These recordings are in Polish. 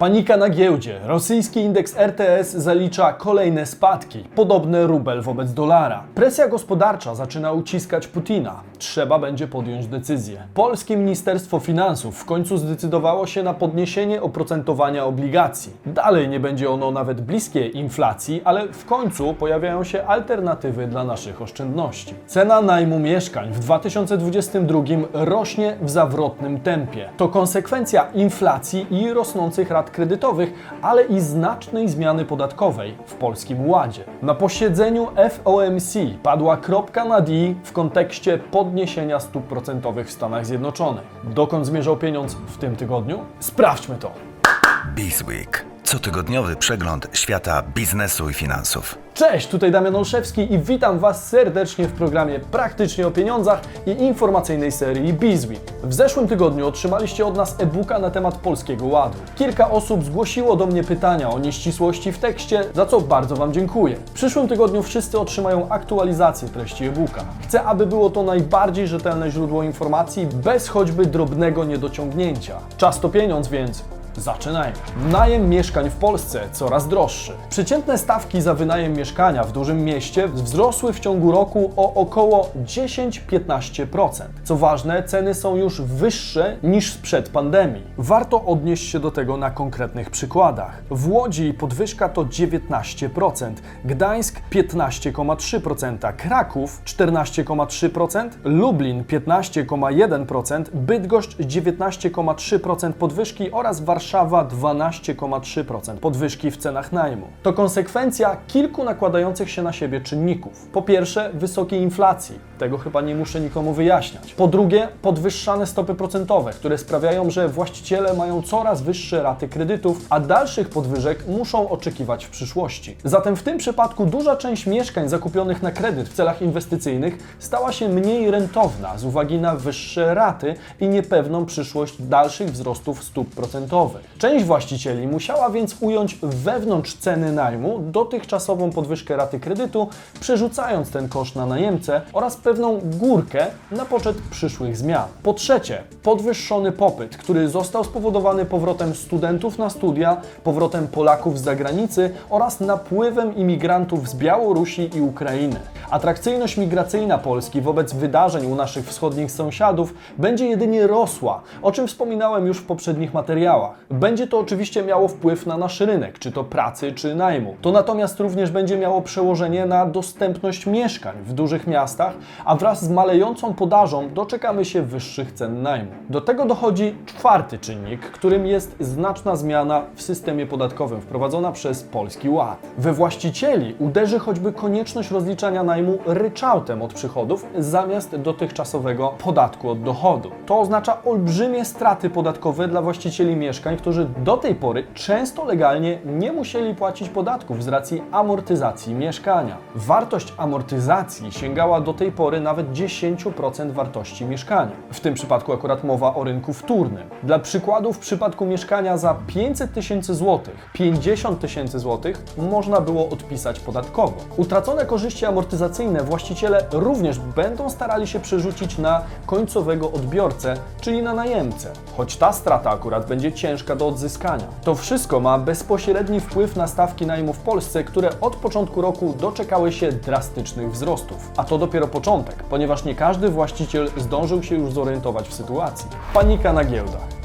Panika na giełdzie. Rosyjski indeks RTS zalicza kolejne spadki, podobne rubel wobec dolara. Presja gospodarcza zaczyna uciskać Putina. Trzeba będzie podjąć decyzję. Polskie Ministerstwo Finansów w końcu zdecydowało się na podniesienie oprocentowania obligacji. Dalej nie będzie ono nawet bliskie inflacji, ale w końcu pojawiają się alternatywy dla naszych oszczędności. Cena najmu mieszkań w 2022 rośnie w zawrotnym tempie. To konsekwencja inflacji i rosnących rat kredytowych, ale i znacznej zmiany podatkowej w Polskim Ładzie. Na posiedzeniu FOMC padła kropka na D w kontekście podniesienia stóp procentowych w Stanach Zjednoczonych. Dokąd zmierzał pieniądz w tym tygodniu? Sprawdźmy to. Bizweek. Cotygodniowy przegląd świata biznesu i finansów. Cześć, tutaj Damian Olszewski i witam Was serdecznie w programie Praktycznie o pieniądzach i informacyjnej serii Bizweek. W zeszłym tygodniu otrzymaliście od nas e-booka na temat Polskiego Ładu. Kilka osób zgłosiło do mnie pytania o nieścisłości w tekście, za co bardzo Wam dziękuję. W przyszłym tygodniu wszyscy otrzymają aktualizację treści e-booka. Chcę, aby było to najbardziej rzetelne źródło informacji, bez choćby drobnego niedociągnięcia. Czas to pieniądz, więc Zaczynajmy. Najem mieszkań w Polsce coraz droższy. Przeciętne stawki za wynajem mieszkania w dużym mieście wzrosły w ciągu roku o około 10-15%. Co ważne, ceny są już wyższe niż sprzed pandemii. Warto odnieść się do tego na konkretnych przykładach. W Łodzi podwyżka to 19%, Gdańsk 15,3%, Kraków 14,3%, Lublin 15,1%, Bydgoszcz 19,3% podwyżki oraz Warszawa 12,3% podwyżki w cenach najmu. To konsekwencja kilku nakładających się na siebie czynników. Po pierwsze, wysokiej inflacji. Tego chyba nie muszę nikomu wyjaśniać. Po drugie, podwyższane stopy procentowe, które sprawiają, że właściciele mają coraz wyższe raty kredytów, a dalszych podwyżek muszą oczekiwać w przyszłości. Zatem w tym przypadku duża część mieszkań zakupionych na kredyt w celach inwestycyjnych stała się mniej rentowna z uwagi na wyższe raty i niepewną przyszłość dalszych wzrostów stóp procentowych. Część właścicieli musiała więc ująć wewnątrz ceny najmu dotychczasową podwyżkę raty kredytu, przerzucając ten koszt na najemcę oraz pewną górkę na poczet przyszłych zmian. Po trzecie, podwyższony popyt, który został spowodowany powrotem studentów na studia, powrotem Polaków z zagranicy oraz napływem imigrantów z Białorusi i Ukrainy. Atrakcyjność migracyjna Polski wobec wydarzeń u naszych wschodnich sąsiadów będzie jedynie rosła, o czym wspominałem już w poprzednich materiałach. Będzie to oczywiście miało wpływ na nasz rynek, czy to pracy, czy najmu. To natomiast również będzie miało przełożenie na dostępność mieszkań w dużych miastach, a wraz z malejącą podażą doczekamy się wyższych cen najmu. Do tego dochodzi czwarty czynnik, którym jest znaczna zmiana w systemie podatkowym wprowadzona przez Polski Ład. We właścicieli uderzy choćby konieczność rozliczania najmu ryczałtem od przychodów zamiast dotychczasowego podatku od dochodu. To oznacza olbrzymie straty podatkowe dla właścicieli mieszkań, którzy do tej pory często legalnie nie musieli płacić podatków z racji amortyzacji mieszkania. Wartość amortyzacji sięgała do tej pory nawet 10% wartości mieszkania. W tym przypadku akurat mowa o rynku wtórnym. Dla przykładu, w przypadku mieszkania za 500 tysięcy złotych, 50 tysięcy złotych można było odpisać podatkowo. Utracone korzyści amortyzacyjne właściciele również będą starali się przerzucić na końcowego odbiorcę, czyli na najemcę. Choć ta strata akurat będzie ciężka do odzyskania. To wszystko ma bezpośredni wpływ na stawki najmu w Polsce, które od początku roku doczekały się drastycznych wzrostów. A to dopiero początek, ponieważ nie każdy właściciel zdążył się już zorientować w sytuacji. Panika na giełdach.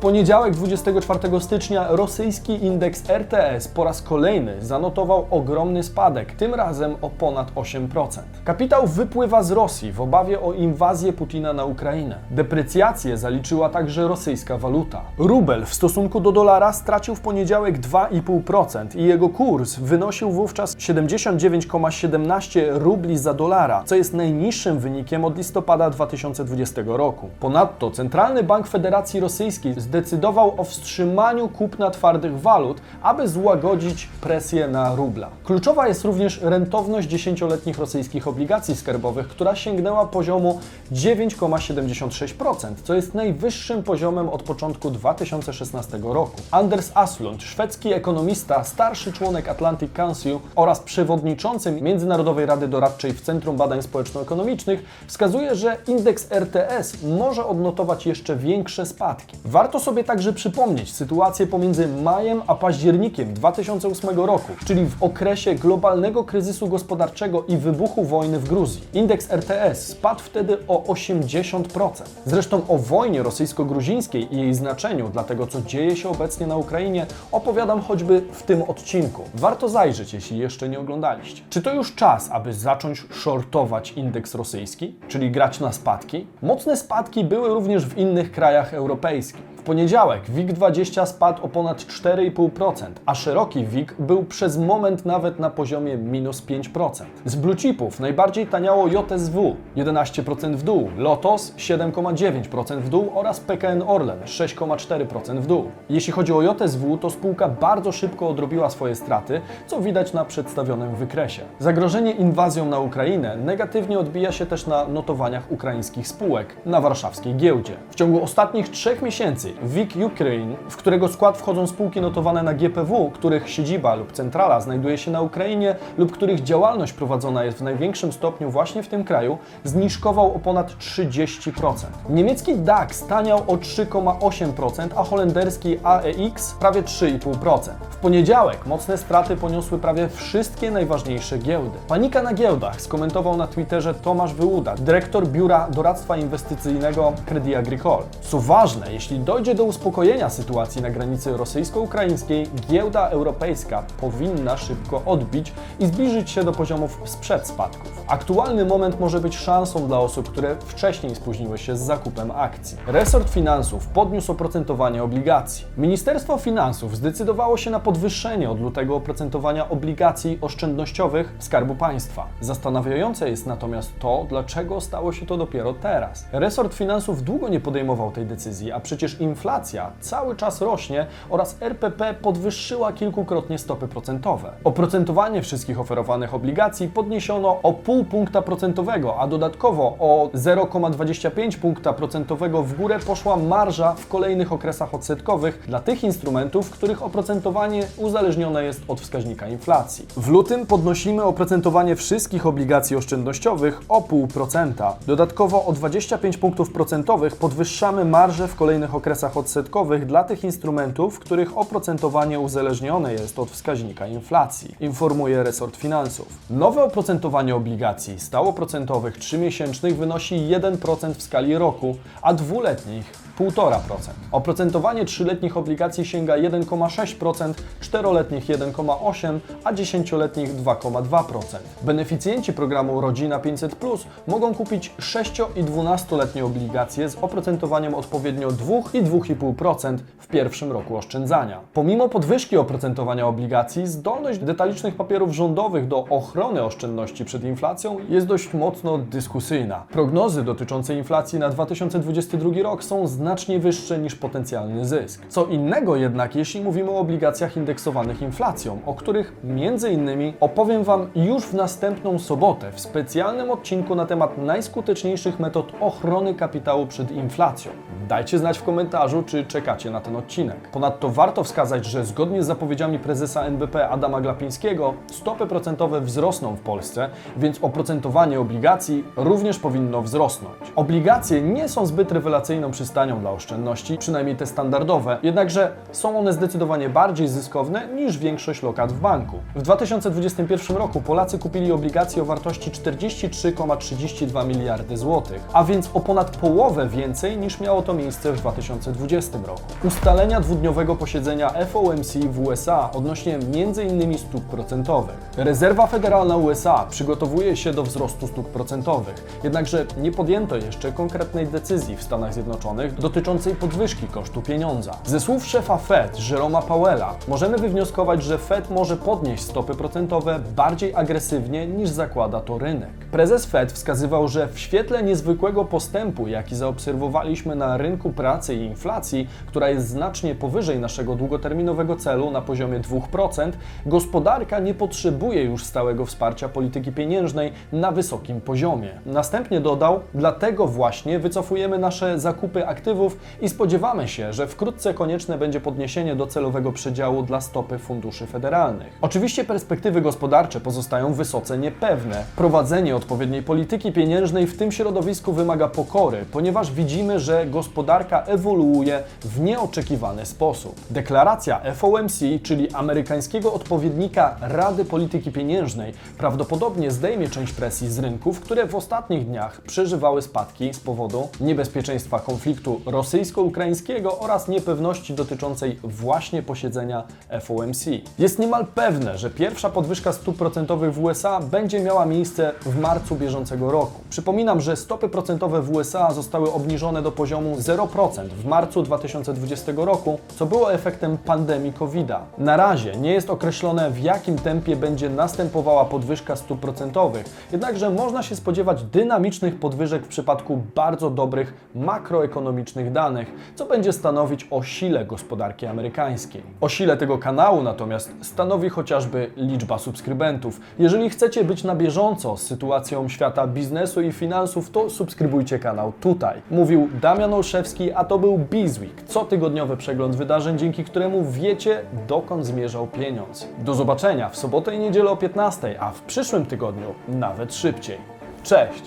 Poniedziałek 24 stycznia rosyjski indeks RTS po raz kolejny zanotował ogromny spadek, tym razem o ponad 8%. Kapitał wypływa z Rosji w obawie o inwazję Putina na Ukrainę. Deprecjację zaliczyła także rosyjska waluta. Rubel w stosunku do dolara stracił w poniedziałek 2,5% i jego kurs wynosił wówczas 79,17 rubli za dolara, co jest najniższym wynikiem od listopada 2020 roku. Ponadto Centralny Bank Federacji Rosyjskiej zdecydował o wstrzymaniu kupna twardych walut, aby złagodzić presję na rubla. Kluczowa jest również rentowność 10-letnich rosyjskich obligacji skarbowych, która sięgnęła poziomu 9,76%, co jest najwyższym poziomem od początku 2016 roku. Anders Aslund, szwedzki ekonomista, starszy członek Atlantic Council oraz przewodniczący Międzynarodowej Rady Doradczej w Centrum Badań Społeczno-Ekonomicznych, wskazuje, że indeks RTS może odnotować jeszcze większe spadki. Warto Warto sobie także przypomnieć sytuację pomiędzy majem a październikiem 2008 roku, czyli w okresie globalnego kryzysu gospodarczego i wybuchu wojny w Gruzji. Indeks RTS spadł wtedy o 80%. Zresztą o wojnie rosyjsko-gruzińskiej i jej znaczeniu dla tego, co dzieje się obecnie na Ukrainie, opowiadam choćby w tym odcinku. Warto zajrzeć, jeśli jeszcze nie oglądaliście. Czy to już czas, aby zacząć shortować indeks rosyjski, czyli grać na spadki? Mocne spadki były również w innych krajach europejskich. Poniedziałek WIG20 spadł o ponad 4,5%, a szeroki WIG był przez moment nawet na poziomie minus 5%. Z blue chipów najbardziej taniało JSW 11% w dół, Lotos 7,9% w dół oraz PKN Orlen 6,4% w dół. Jeśli chodzi o JSW, to spółka bardzo szybko odrobiła swoje straty, co widać na przedstawionym wykresie. Zagrożenie inwazją na Ukrainę negatywnie odbija się też na notowaniach ukraińskich spółek na warszawskiej giełdzie. W ciągu ostatnich trzech miesięcy WIG Ukraine, w którego skład wchodzą spółki notowane na GPW, których siedziba lub centrala znajduje się na Ukrainie lub których działalność prowadzona jest w największym stopniu właśnie w tym kraju, zniżkował o ponad 30%. Niemiecki DAX taniał o 3,8%, a holenderski AEX prawie 3,5%. W poniedziałek mocne straty poniosły prawie wszystkie najważniejsze giełdy. Panika na giełdach skomentował na Twitterze Tomasz Wyłuda, dyrektor Biura Doradztwa Inwestycyjnego Credit Agricole. Co ważne, jeśli dojdzie do uspokojenia sytuacji na granicy rosyjsko-ukraińskiej, giełda europejska powinna szybko odbić i zbliżyć się do poziomów sprzed spadków. Aktualny moment może być szansą dla osób, które wcześniej spóźniły się z zakupem akcji. Resort Finansów podniósł oprocentowanie obligacji. Ministerstwo Finansów zdecydowało się na podwyższenie od lutego oprocentowania obligacji oszczędnościowych Skarbu Państwa. Zastanawiające jest natomiast to, dlaczego stało się to dopiero teraz. Resort Finansów długo nie podejmował tej decyzji, a przecież inflacja cały czas rośnie oraz RPP podwyższyła kilkukrotnie stopy procentowe. Oprocentowanie wszystkich oferowanych obligacji podniesiono o pół punkta procentowego, a dodatkowo o 0,25 punkta procentowego w górę poszła marża w kolejnych okresach odsetkowych dla tych instrumentów, których oprocentowanie uzależnione jest od wskaźnika inflacji. W lutym podnosimy oprocentowanie wszystkich obligacji oszczędnościowych o 0,5%. Dodatkowo o 25 punktów procentowych podwyższamy marżę w kolejnych okresach odsetkowych dla tych instrumentów, których oprocentowanie uzależnione jest od wskaźnika inflacji, informuje resort finansów. Nowe oprocentowanie obligacji stałoprocentowych 3-miesięcznych wynosi 1% w skali roku, a dwuletnich 1,5%. Oprocentowanie trzyletnich obligacji sięga 1,6%, czteroletnich 1,8%, a dziesięcioletnich 2,2%. Beneficjenci programu Rodzina 500 Plus mogą kupić 6 i 12-letnie obligacje z oprocentowaniem odpowiednio 2 i 2,5% w pierwszym roku oszczędzania. Pomimo podwyżki oprocentowania obligacji, zdolność detalicznych papierów rządowych do ochrony oszczędności przed inflacją jest dość mocno dyskusyjna. Prognozy dotyczące inflacji na 2022 rok są znacznie wyższe niż potencjalny zysk. Co innego jednak, jeśli mówimy o obligacjach indeksowanych inflacją, o których między innymi opowiem Wam już w następną sobotę w specjalnym odcinku na temat najskuteczniejszych metod ochrony kapitału przed inflacją. Dajcie znać w komentarzu, czy czekacie na ten odcinek. Ponadto warto wskazać, że zgodnie z zapowiedziami prezesa NBP Adama Glapińskiego, stopy procentowe wzrosną w Polsce, więc oprocentowanie obligacji również powinno wzrosnąć. Obligacje nie są zbyt rewelacyjną przystanią dla oszczędności, przynajmniej te standardowe, jednakże są one zdecydowanie bardziej zyskowne niż większość lokat w banku. W 2021 roku Polacy kupili obligacje o wartości 43,32 miliardy złotych, a więc o ponad połowę więcej niż miało to miejsce w 2020 roku. Ustalenia dwudniowego posiedzenia FOMC w USA odnośnie m.in. stóp procentowych. Rezerwa Federalna USA przygotowuje się do wzrostu stóp procentowych, jednakże nie podjęto jeszcze konkretnej decyzji w Stanach Zjednoczonych dotyczącej podwyżki kosztu pieniądza. Ze słów szefa Fed, Jeroma Powella, możemy wywnioskować, że Fed może podnieść stopy procentowe bardziej agresywnie niż zakłada to rynek. Prezes Fed wskazywał, że w świetle niezwykłego postępu, jaki zaobserwowaliśmy na rynku pracy i inflacji, która jest znacznie powyżej naszego długoterminowego celu na poziomie 2%, gospodarka nie potrzebuje już stałego wsparcia polityki pieniężnej na wysokim poziomie. Następnie dodał, dlatego właśnie wycofujemy nasze zakupy aktywów i spodziewamy się, że wkrótce konieczne będzie podniesienie docelowego przedziału dla stopy funduszy federalnych. Oczywiście perspektywy gospodarcze pozostają wysoce niepewne. Prowadzenie odpowiedniej polityki pieniężnej w tym środowisku wymaga pokory, ponieważ widzimy, że gospodarka gospodarka ewoluuje w nieoczekiwany sposób. Deklaracja FOMC, czyli amerykańskiego odpowiednika Rady Polityki Pieniężnej, prawdopodobnie zdejmie część presji z rynków, które w ostatnich dniach przeżywały spadki z powodu niebezpieczeństwa konfliktu rosyjsko-ukraińskiego oraz niepewności dotyczącej właśnie posiedzenia FOMC. Jest niemal pewne, że pierwsza podwyżka stóp procentowych w USA będzie miała miejsce w marcu bieżącego roku. Przypominam, że stopy procentowe w USA zostały obniżone do poziomu 0% w marcu 2020 roku, co było efektem pandemii COVID-a. Na razie nie jest określone, w jakim tempie będzie następowała podwyżka stóp procentowych, jednakże można się spodziewać dynamicznych podwyżek w przypadku bardzo dobrych makroekonomicznych danych, co będzie stanowić o sile gospodarki amerykańskiej. O sile tego kanału natomiast stanowi chociażby liczba subskrybentów. Jeżeli chcecie być na bieżąco z sytuacją świata biznesu i finansów, to subskrybujcie kanał tutaj. Mówił Damian Olszewski, a to był Bizweek, cotygodniowy przegląd wydarzeń, dzięki któremu wiecie, dokąd zmierzał pieniądz. Do zobaczenia w sobotę i niedzielę o 15, a w przyszłym tygodniu nawet szybciej. Cześć!